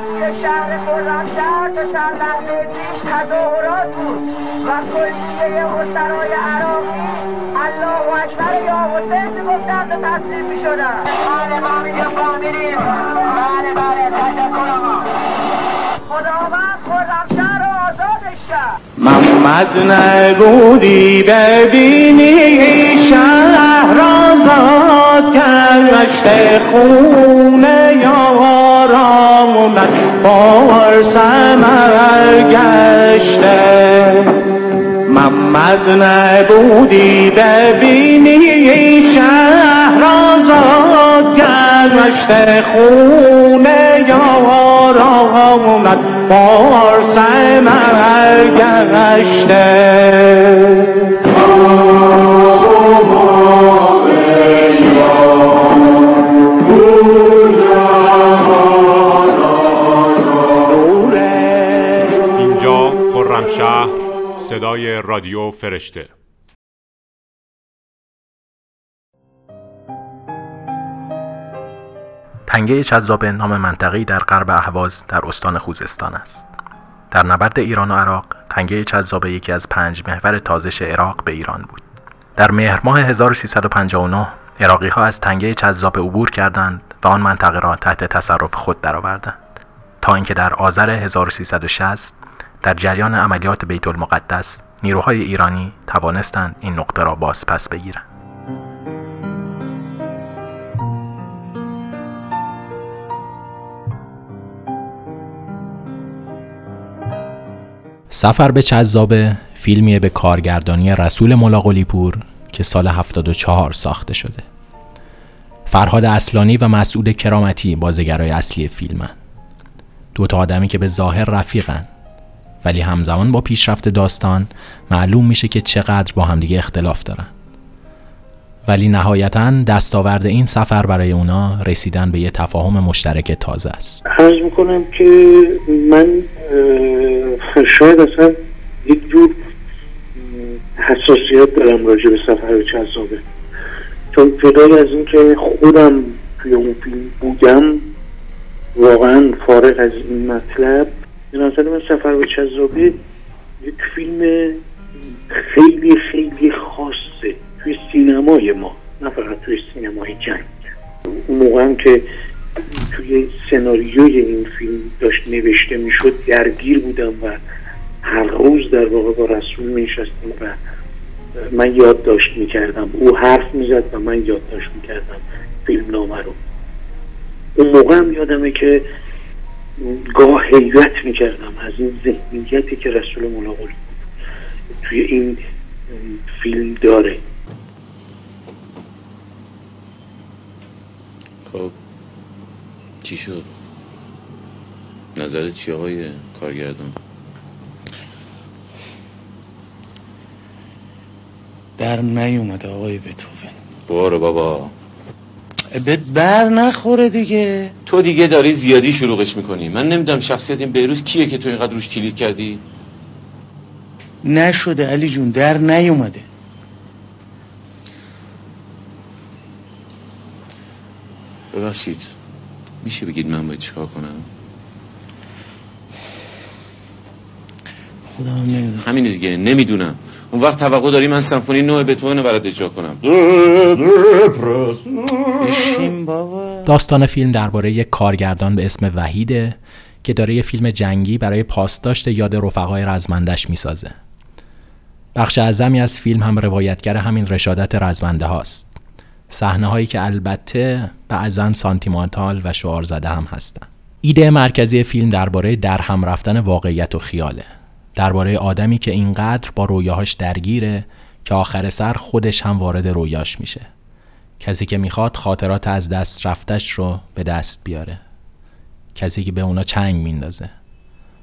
که شهر خرمشهر تا چند لحظه پیش تظاهرات بود. و کلیه عراقی الله اکبر یا حسین و بله ما میگم فهمیدیم بله بله تشکر آقا. خداوند خرمشهر آزادش کرد. محمد نبودی ببینی شهر آزاد کرد مشت خونه یارام اومد بار سمر گشته. محمد نبودی ببینی شهر آزاد کرد مشت خونه یارام اومد بار سمر گشته. رادیو فرشته تنگه چذاب نام منطقه‌ای در غرب اهواز در استان خوزستان است. در نبرد ایران و عراق، تنگه چذاب یکی از پنج محور تازش عراق به ایران بود. در مهر ماه 1359 عراقی ها از تنگه چذاب عبور کردند و آن منطقه را تحت تصرف خود درآوردند تا اینکه در آذر 1360 در جریان عملیات بیت المقدس نیروهای ایرانی توانستند این نقطه را باز پس بگیرند. سفر به چذابه فیلمیه به کارگردانی رسول ملاقلی پور که سال 74 ساخته شده. فرهاد اصلانی و مسعود کرامتی بازیگرای اصلی فیلمن. دو تا آدمی که به ظاهر رفیقن. ولی همزمان با پیشرفت داستان معلوم میشه که چقدر با همدیگه اختلاف دارن. ولی نهایتا دستاورد این سفر برای اونا رسیدن به یه تفاهم مشترک تازه است. عرض می‌کنم که من شاید اصلا یک جور حساسیت دارم راجع به سفر چذابه چون جدای از اینکه خودم توی اون فیلم بودم واقعا فارغ از این مطلب به نظر من سفر به چذابه یک فیلم خیلی خیلی خاصه توی سینمای ما نه فقط توی سینمای جنگ. اون موقع هم که توی سناریوی این فیلم داشت نوشته می‌شد درگیر بودم و هر روز در واقع با رسول میشستیم و من یادداشت می‌کردم. او حرف می‌زد و من یادداشت می‌کردم فیلم نامه رو. اون موقع هم یادمه که گاه حیرت می‌کردم از این ذهنیتی که رسول ملاقلی توی این فیلم داره. خب چی شد؟ نظرت چی آقای کارگردان؟ در نیومده آقای بتوون. برو بابا. به بر نخوره دیگه. تو دیگه داری زیادی شلوغش می‌کنی. من نمی‌دونم شخصیت این بیروز کیه که تو اینقدر روش کلید کردی؟ نشده علی جون در نیومده. ببخشید. میشه بگید من باید چیکار کنم؟ خدا هم نمی‌دونم. همینه دیگه نمی‌دونم. اون وقت توقع داری من سمفونی نوع بتوون رو برات اجرا کنم داستان فیلم درباره یک کارگردان به اسم وحیده که داره یه فیلم جنگی برای پاسداشت یاد رفقای رزمندش می‌سازه. بخش اعظمی از فیلم هم روایتگر همین رشادت رزمنده هاست. صحنه هایی که البته بعضا سانتیمانتال و شعار زده هم هستن. ایده مرکزی فیلم درباره در هم رفتن واقعیت و خیاله. درباره آدمی که اینقدر با رویاهاش درگیره که آخر سر خودش هم وارد رویاش میشه. کسی که می‌خواد خاطرات از دست رفتش رو به دست بیاره. کسی که به اونا چنگ میندازه.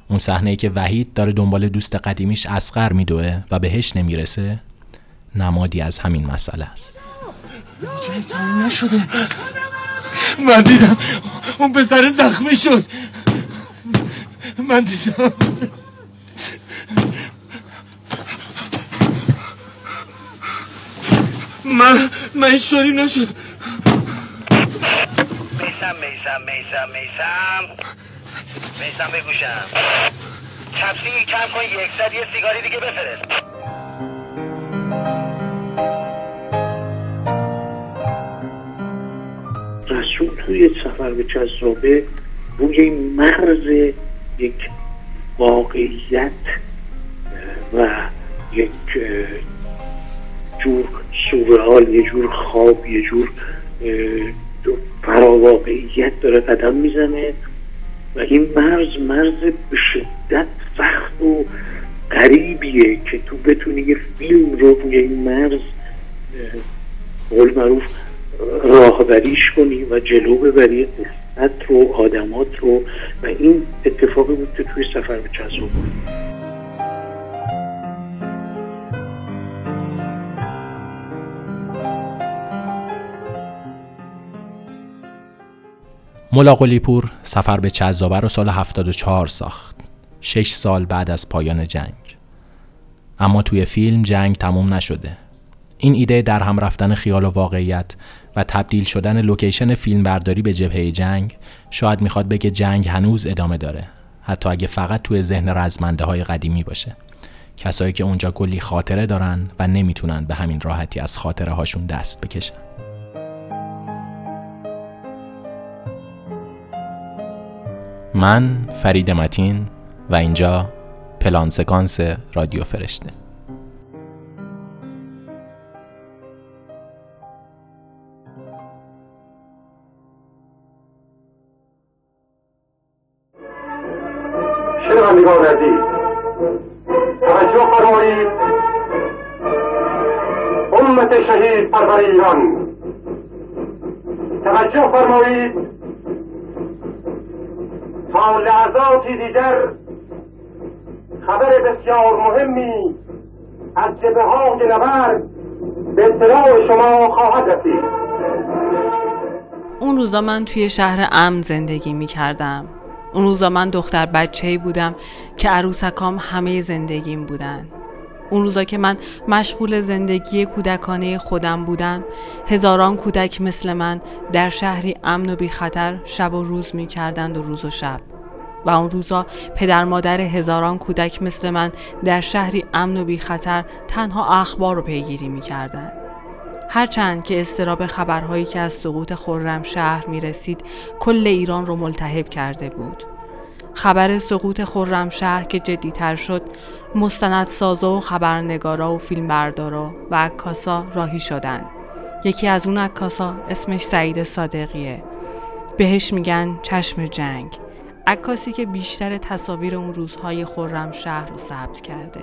اون صحنه ای که وحید داره دنبال دوست قدیمیش اسقر میدوه و بهش نمی‌رسه نمادی از همین مسئله است. من دیدم اون پسر زخمی شد من دیدم من من شوریم نشد. میسم میسم میسم میسم. میسم بگوشم تپسی کم کن یک صد یه سیگاری دیگه بفرست. رسول توی سفر به جذابه روی مرز یک واقعیت و یک جور سورئال یه جور خواب یه جور فراواقعیت داره قدم می‌زنه و این مرز مرز به شدت سخت و غریبیه که تو بتونی یه فیلم رو روی این مرز قول معروف راهبریش کنی و جلو ببری قصت رو آدمات رو و این اتفاقی بود که توی سفر به جذاب بود ملا قلیپور سفر به چذابه رو سال 74 ساخت. شش سال بعد از پایان جنگ. اما توی فیلم جنگ تموم نشده. این ایده در هم رفتن خیال و واقعیت و تبدیل شدن لوکیشن فیلم برداری به جبهه جنگ شاید می‌خواد بگه جنگ هنوز ادامه داره. حتی اگه فقط توی ذهن رزمنده های قدیمی باشه. کسایی که اونجا کلی خاطره دارن و نمی‌تونن به همین راحتی از خاطره هاشون دست بکشن. من فرید متین و اینجا پلان سکانس رادیو فرشته. لحظاتی دیگر خبر بسیار مهمی از جبه های نبرد به اطلاع شما خواهد رسید. اون روزا من توی شهر امن زندگی می کردم. اون روزا من دختر بچه بودم که عروسکام همه زندگیم بودن. اون روزا که من مشغول زندگی کودکانه خودم بودم هزاران کودک مثل من در شهری امن و بی خطر شب و روز می کردند و روز و شب. و اون روزا پدر مادر هزاران کودک مثل من در شهری امن و بی خطر تنها اخبار رو پیگیری می کردن. هرچند که استراب خبرهایی که از سقوط خرم شهر می رسید کل ایران رو ملتهب کرده بود. خبر سقوط خرم شهر که جدیتر شد مستندسازا و خبرنگارا و فیلمبردارا و عکاسا راهی شدن یکی از اون عکاسا اسمش سعید صادقیه بهش میگن چشم جنگ عکاسی که بیشتر تصاویر اون روزهای خرم شهر رو ثبت کرده.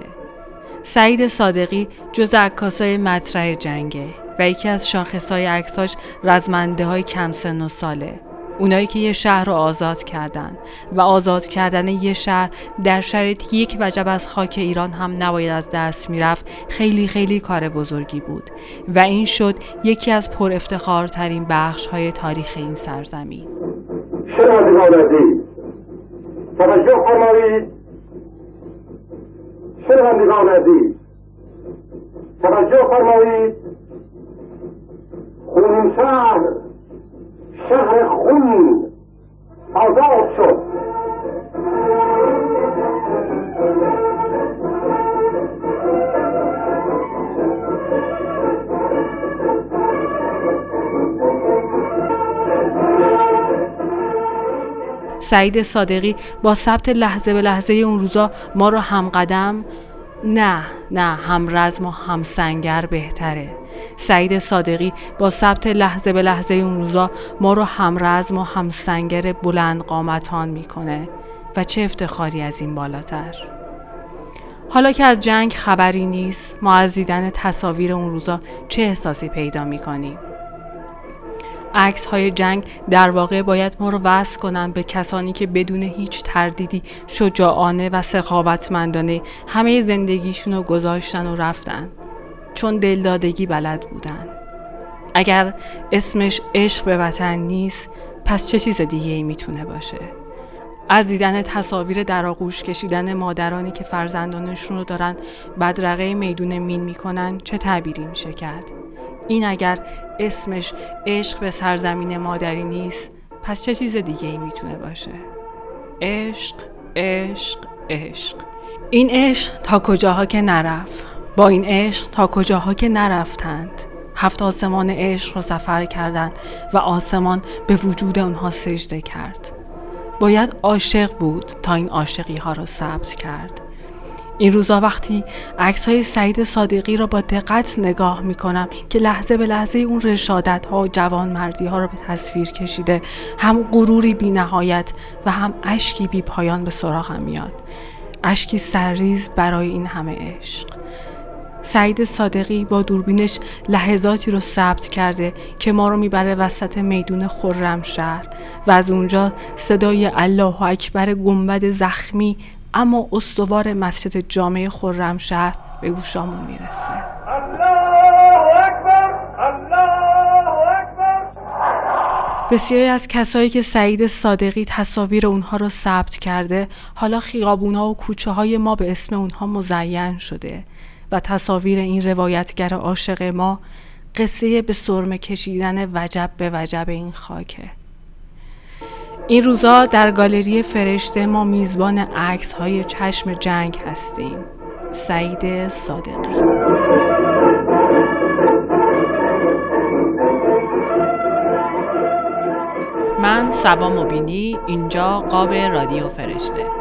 سعید صادقی جز عکاسای مطرح جنگه و یکی از شاخصهای عکساش رزمنده های کم سن و ساله. اونایی که یه شهر رو آزاد کردن و آزاد کردن یه شهر در شرایط یک وجب از خاک ایران هم نباید از دست می‌رفت خیلی خیلی کار بزرگی بود و این شد یکی از پر افتخارترین بخش های تاریخ این سرزمین. شنوندگان توجه فرمایید شنوندگان عزیز توجه فرمایید خون شهر. شهر خون. آزاد شد سعید صادقی با ثبت لحظه به لحظه اون روزا ما رو هم قدم نه نه هم رزم و هم سنگر بهتره. سعید صادقی با ثبت لحظه به لحظه اون روزا ما رو هم رزم و هم سنگر بلند قامتان می‌کنه و چه افتخاری از این بالاتر. حالا که از جنگ خبری نیست ما از دیدن تصاویر اون روزا چه احساسی پیدا می‌کنیم؟ عکس های جنگ در واقع باید ما رو وصل کنن به کسانی که بدون هیچ تردیدی شجاعانه و سخاوتمندانه همه زندگیشون رو گذاشتن و رفتن. چون دلدادگی بلد بودن. اگر اسمش عشق به وطن نیست پس چه چیز دیگه ای می‌تونه باشه؟ از دیدن تصاویر در آغوش کشیدن مادرانی که فرزندانشون رو دارن بدرقه میدون مین می‌کنن چه تعبیری میشه کرد؟ این اگر اسمش عشق به سرزمین مادری نیست پس چه چیز دیگه ای می‌تونه باشه؟ عشق عشق عشق. این عشق تا کجاها که نرفت؟ با این عشق تا کجاها که نرفتند؟ هفت آسمان عشق را سفر کردند و آسمان به وجود آنها سجده کرد. باید عاشق بود تا این عاشقی ها را ثبت کرد. این روزا وقتی عکس های سعید صادقی را با دقت نگاه می کنم که لحظه به لحظه اون رشادت ها و جوان مردی ها را به تصویر کشیده هم غروری بی نهایت و هم اشکی بی پایان به سراغم میاد. اشکی سرریز برای این همه عشق. سعید صادقی با دوربینش لحظاتی رو ثبت کرده که ما رو می‌بره وسط میدون خرمشهر و از اونجا صدای الله اکبر گنبد زخمی اما استوار مسجد جامعه خرمشهر به گوشامون می‌رسه. بسیاری از کسایی که سعید صادقی تصاویر اونها رو ثبت کرده حالا خیابونا و کوچه های ما به اسم اونها مزین شده و تصاویر این روایتگر عاشق ما قصه به سرمه کشیدن وجب به وجب این خاکه. این روزا در گالری فرشته ما میزبان عکس های چشم جنگ هستیم. سعید صادقی. من سبا مبینی اینجا قاب رادیو فرشته.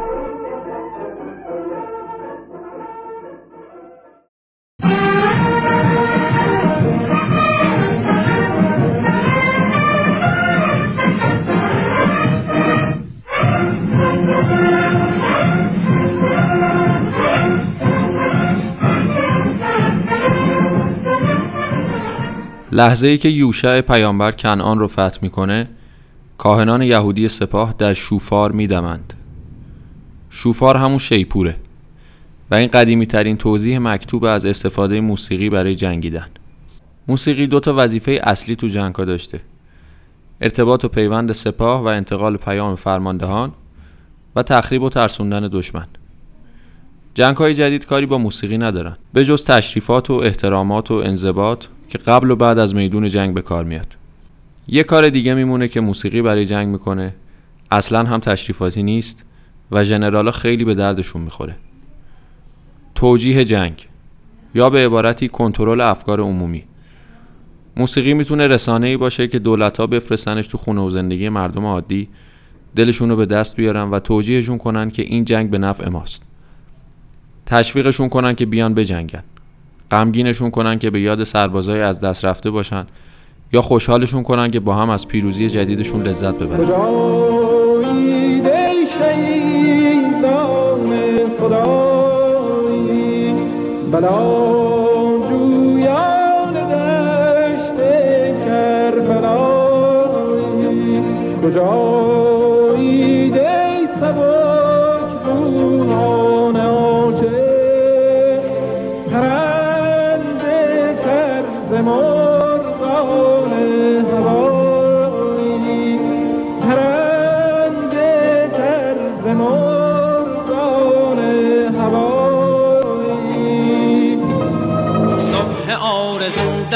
لحظه ای که یوشع پیامبر کنعان رو فتح می‌کنه کاهنان یهودی سپاه در شوفار میدمند. شوفار همون شیپوره و این قدیمی ترین توضیح مکتوب از استفاده موسیقی برای جنگیدن. موسیقی دو تا وظیفه اصلی تو جنگ ها داشته. ارتباط و پیوند سپاه و انتقال پیام فرماندهان و تخریب و ترسوندن دشمن. جنگ های جدید کاری با موسیقی ندارن به جز تشریفات و احترامات و انضباط که قبل و بعد از میدون جنگ به کار میاد. یه کار دیگه میمونه که موسیقی برای جنگ می‌کنه. اصلا هم تشریفاتی نیست و ژنرالا خیلی به دردشون می‌خوره. توجیه جنگ یا به عبارتی کنترل افکار عمومی. موسیقی می‌تونه رسانه ای باشه که دولت ها بفرستنش تو خونه و زندگی مردم عادی دلشون رو به دست بیارن و توجیهشون کنن که این جنگ به نفع ماست. تشویقشون کنن که بیان بجنگن. غمگینشون کنن که به یاد سربازای از دست رفته باشن. یا خوشحالشون کنن که با هم از پیروزی جدیدشون لذت ببرن.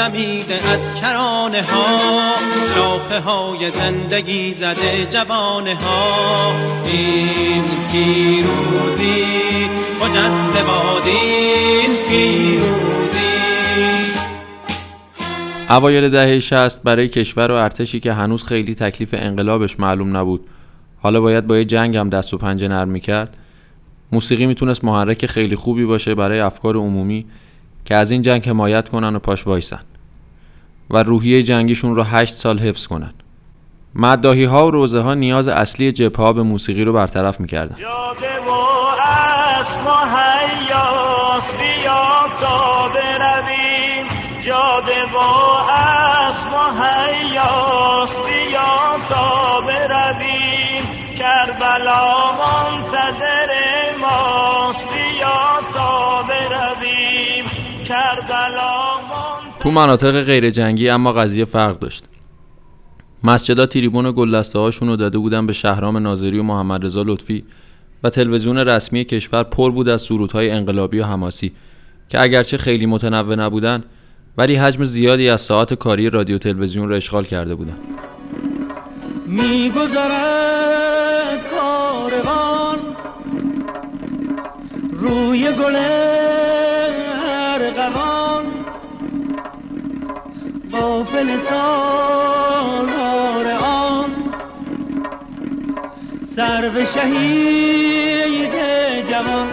دمیده از کرانه ها شاخه های زندگی زده جوانه ها این پیروزی مجد بادین پیروزی. اوایل دهه 60 برای کشور و ارتشی که هنوز خیلی تکلیف انقلابش معلوم نبود. حالا باید با یه جنگ هم دست و پنجه نرم می‌کرد. موسیقی می‌تونست محرک خیلی خوبی باشه برای افکار عمومی که از این جنگ حمایت کنن و پاش وایسن. و روحیه جنگیشون رو هشت سال حفظ کنن. مداهی ها و روزه ها نیاز اصلی جبه ها به موسیقی رو برطرف می‌کردن. کربلا منتظر تو مناطق غیر جنگی اما قضیه فرق داشت. مسجدا تریبون گلدسته هاشون رو داده بودن به شهرام ناظری و محمد رضا لطفی و تلویزیون رسمی کشور پر بود از سرودهای انقلابی و حماسی که اگرچه خیلی متنوع نبودن ولی حجم زیادی از ساعت کاری رادیو تلویزیون را اشغال کرده بودن. میگذرد کاروان روی گل با سالار آن. سر به شهید جوان.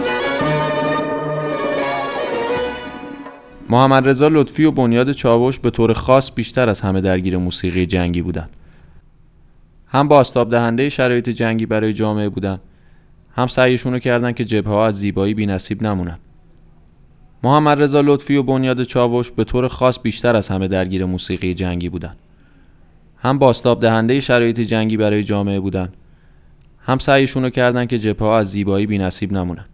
محمد رضا لطفی و بنیاد چاوش به طور خاص بیشتر از همه درگیر موسیقی جنگی بودند. هم باستاب دهنده شرایط جنگی برای جامعه بودن هم سعیشون رو کردن که جبهه ها از زیبایی بی نصیب نمونن. محمد رضا لطفی و بنیاد چاوش به طور خاص بیشتر از همه درگیر موسیقی جنگی بودن. هم باستاب دهنده شرایط جنگی برای جامعه بودن هم سعیشون رو کردن که ها از زیبایی بی نصیب نمونن.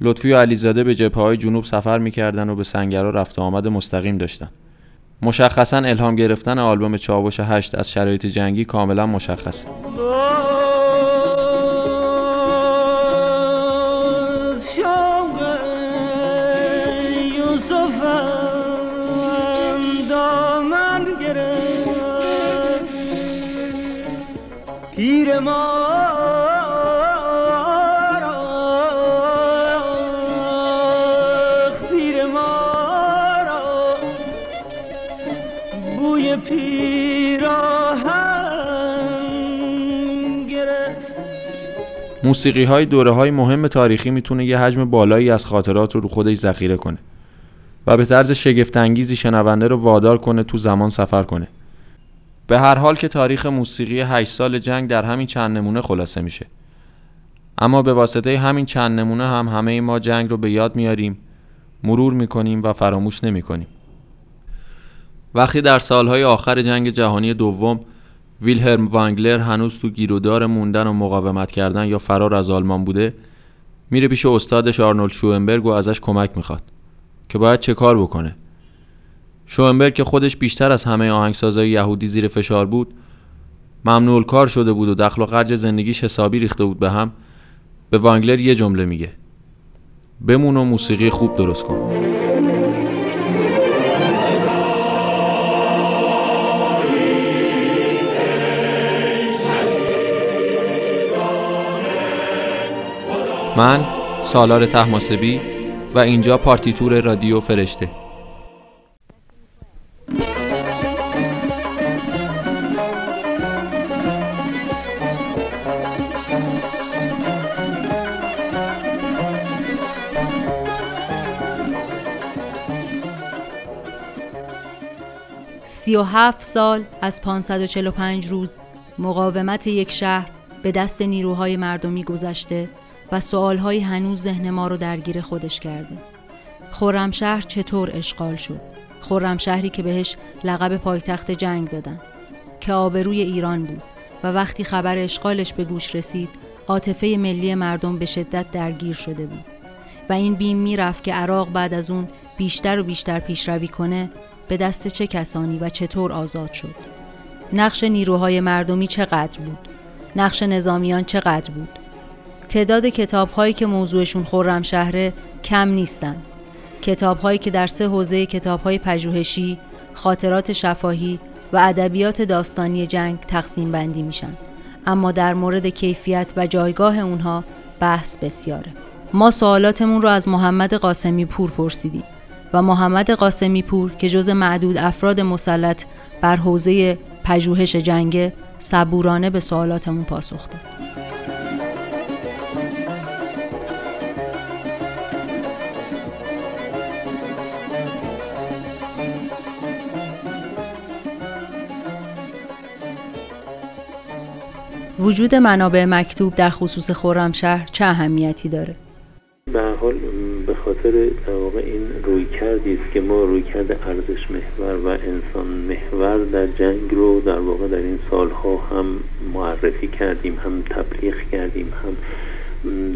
لطفی و علیزاده به جبهه های جنوب سفر می‌کردن و به سنگرها رفت آمد مستقیم داشتن. مشخصا الهام گرفتن آلبوم چاوش هشت از شرایط جنگی کاملا مشخص پیر ما موسیقی های دوره های مهم تاریخی می‌تونه یه حجم بالایی از خاطرات رو رو خودش ذخیره کنه و به طرز شگفتانگیزی شنونده رو وادار کنه تو زمان سفر کنه. به هر حال که تاریخ موسیقی 8 سال جنگ در همین چند نمونه خلاصه میشه. اما به واسطه همین چند نمونه هم همه ما جنگ رو به یاد میاریم مرور می‌کنیم و فراموش نمی‌کنیم. وقتی در سالهای آخر جنگ جهانی دوم ویلهرم وانگلر هنوز تو گیرودار موندن و مقاومت کردن یا فرار از آلمان بوده میره پیش استادش آرنولد شوئنبرگ و ازش کمک می‌خواد که باید چه کار بکنه. شوئنبرگ که خودش بیشتر از همه آهنگسازای یهودی زیر فشار بود ممنوع کار شده بود و دخل و خرج زندگیش حسابی ریخته بود به هم به وانگلر یه جمله میگه. بمون و موسیقی خوب درست کن. من سالار تحماسبی و اینجا پارتیتور رادیو فرشته. سی و هفت سال از 545 روز مقاومت یک شهر به دست نیروهای مردمی گذشته و سوالهای هنوز ذهن ما رو درگیر خودش کرده. خرمشهر چطور اشغال شد؟ خرمشهری که بهش لقب پایتخت جنگ دادن که آبروی ایران بود و وقتی خبر اشغالش به گوش رسید عاطفه ملی مردم به شدت درگیر شده بود و این بیم می‌رفت که عراق بعد از اون بیشتر و بیشتر پیشروی کنه به دست چه کسانی و چطور آزاد شد؟ نقش نیروهای مردمی چقدر بود؟ نقش نظامیان چقدر بود؟ تعداد کتاب هایی که موضوعشون خورم شهره کم نیستن. کتاب هایی که در سه حوزه کتاب های پژوهشی، خاطرات شفاهی و ادبیات داستانی جنگ تقسیم بندی میشن. اما در مورد کیفیت و جایگاه اونها بحث بسیاره. ما سوالاتمون رو از محمد قاسمی پور پرسیدیم. و محمد قاسمی پور که جز معدود افراد مسلط بر حوزه پژوهش جنگ صبورانه به سوالاتمون پاسخ داد. وجود منابع مکتوب در خصوص خرمشهر چه اهمیتی داره؟ به حال به خاطر در واقع این روی کردی است که ما روی کرد ارزش محور و انسان محور در جنگ رو در واقع در این سالها هم معرفی کردیم هم تبلیغ کردیم هم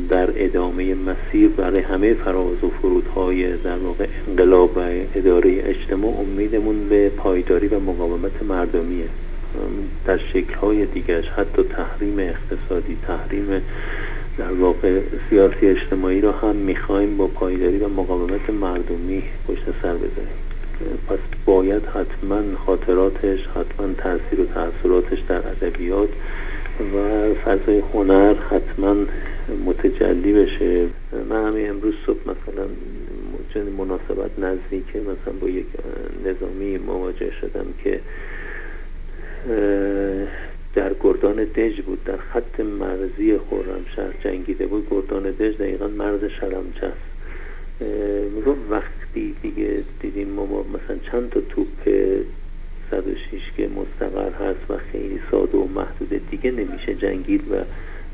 در ادامه مسیر برای همه فراز و فرودهای در واقع انقلاب و اداره اجتماع امیدمون به پایداری و مقاومت مردمیه. در شکلهای دیگرش حتی تحریم اقتصادی تحریم در واقع سیاسی اجتماعی را هم می‌خوایم با پایداری و مقاومت مردمی پشت سر بذاریم. پس باید حتما خاطراتش حتما تاثیر و تاثیراتش در ادبیات و فضای هنر حتما متجلی بشه. من همین امروز صبح مثلا چند مناسبت نزدیکه مثلا با یک نظامی مواجه شدم که در گردان دژ بود در خط مرزی خرمشهر جنگیده بود. گردان دژ دقیقا مرز شرمچه است. می‌گفت وقتی دیگه دیدیم ما مثلا چند تا توپ 106 که مستقر هست و خیلی ساده و محدوده دیگه نمیشه جنگید و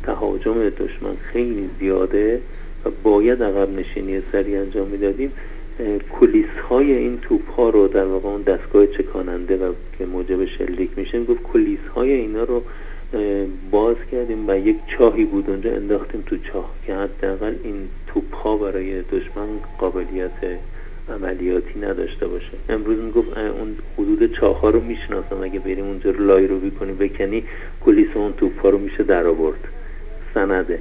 تهاجم دشمن خیلی زیاده و باید عقب نشینی سری انجام می‌دادیم. کلیس های این توپ ها رو در واقع اون دستگاه چکاننده و که موجب شلیک میشه گفت کلیس های اینا رو باز کردیم و یک چاهی بود اونجا انداختیم تو چاه که حداقل این توپ ها برای دشمن قابلیت عملیاتی نداشته باشه. امروز می‌گفت اون حدود چاه ها رو می‌شناسم اگه بریم اونجا رو لای رو بکنی بکنی کلیس اون توپ ها رو میشه در آورد. سنده.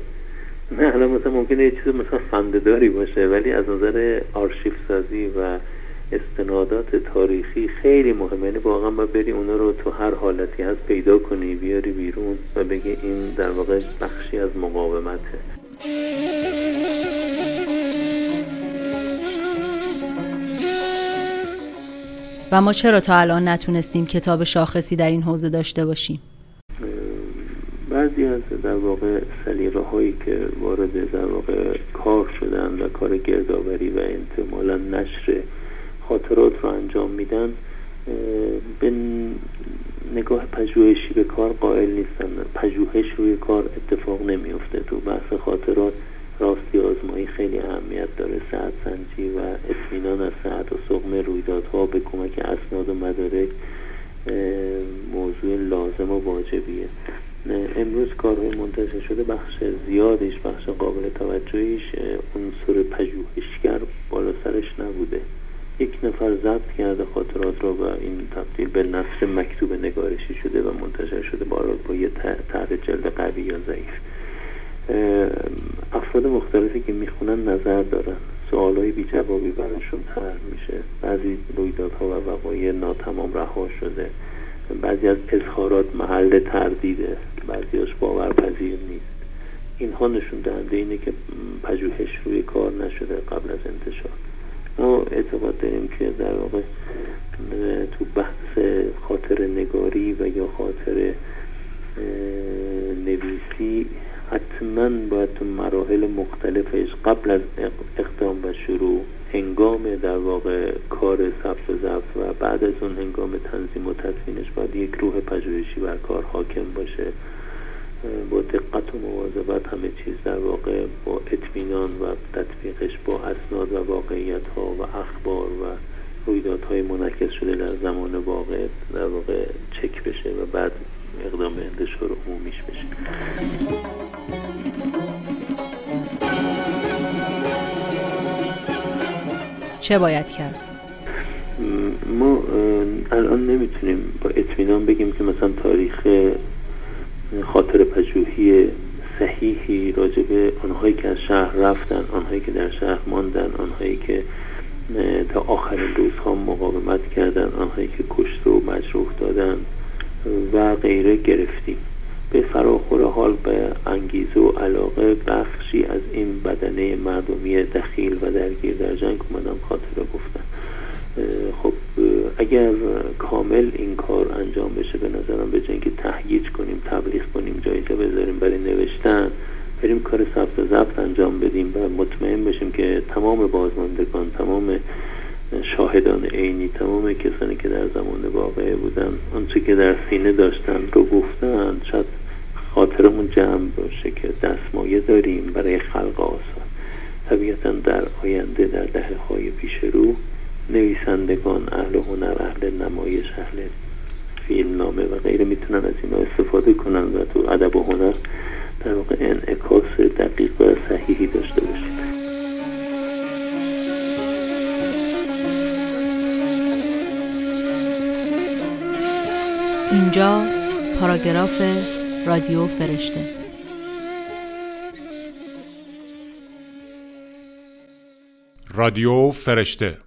نه الان مثلا ممکنه یه چیز مثلا خندهداری باشه ولی از نظر آرشیف سازی و استنادات تاریخی خیلی مهمه. یعنی واقعا باید بری اونا رو تو هر حالتی هست پیدا کنی بیاری بیرون و بگی این در واقع بخشی از مقاومته. و ما چرا تا الان نتونستیم کتاب شاخصی در این حوزه داشته باشیم؟ از در واقع سلیقه هایی که وارد در واقع کار شدن و کار گردآوری و احتمالا نشر خاطرات رو انجام میدن به نگاه پژوهشی به کار قائل نیستن. پژوهش روی کار اتفاق نمیفته تو بحث خاطرات راستی آزمایی خیلی اهمیت داره. ساعت سنجی و اطمینان از ساعت و سقم رویدادها به کمک اسناد و مدارک موضوع لازم و واجبیه. امروز کارهای منتشر شده بخش زیادش بخش قابل توجهیش عنصر پژوهشگر بالا سرش نبوده. یک نفر ضبط کرده خاطرات رو و این تبدیل به نصر مکتوب نگارشی شده و منتشر شده بارا با یه طرح جلد قوی یا ضعیف. افراد مختلفی که می‌خونن نظر دارن. سوالای بی جوابی براشون طرح میشه. بعضی رویدادها و وقایع ناتمام رها شده. بعضی از اظهارات محل تردیده بعضیاش باورپذیر نیست. اینها نشون دهنده اینه که پژوهش روی کار نشده قبل از انتشار. ما اعتقاد داریم که در واقع تو بحث خاطر نگاری و یا خاطر نویسی حتما باید تو مراحل مختلفش قبل از اقدام و شروع هنگام در واقع کار ثبت و ضبط و بعد از اون هنگام تنظیم و تدوینش باید یک روح پژوهشی بر کار حاکم باشه. با دقت و مواظبت همه چیز در واقع با اطمینان و تطبیقش با اسناد و واقعیت ها و اخبار و رویدادهای منعکس شده در زمان واقع در واقع چک بشه و بعد اقدام به انتشار عمومیش بشه. چه باید کرد؟ ما الان نمی‌تونیم با اطمینان بگیم که مثلا تاریخ خاطر پژوهی صحیحی راجع به آنهایی که از شهر رفتن آنهایی که در شهر ماندن آنهایی که تا آخرین روزها مقاومت کردن آنهایی که کشته و مجروح دادن و غیره گرفتیم به فراخور حال به انگیزه و علاقه بخشی از این بدنه مردمی دخیل و درگیر در جنگ اومدن خاطره گفتن خب اگر کامل این کار انجام بشه به نظرم به جنگ تهییج کنیم تبلیغ کنیم جایزه بذاریم برای نوشتن بریم کار ثبت و ضبط انجام بدیم و مطمئن بشیم که تمام بازماندگان تمام شاهدان عینی تمام کسانی که در زمان واقعه بودن آنچه که در سینه داشتن رو گفتن شاید خاطرمون جمع باشه که دستمایه داریم برای خلق آثار طبیعتا در آینده در دهه های پیش رو نویسندگان اهل هنر اهل نمایش اهل فیلم نامه و غیره می‌تونن از اینا استفاده کنن و تو ادب و هنر در واقع انعکاس دقیق و صحیحی داشته باشید اینجا پاراگراف رادیو فرشته. رادیو فرشته.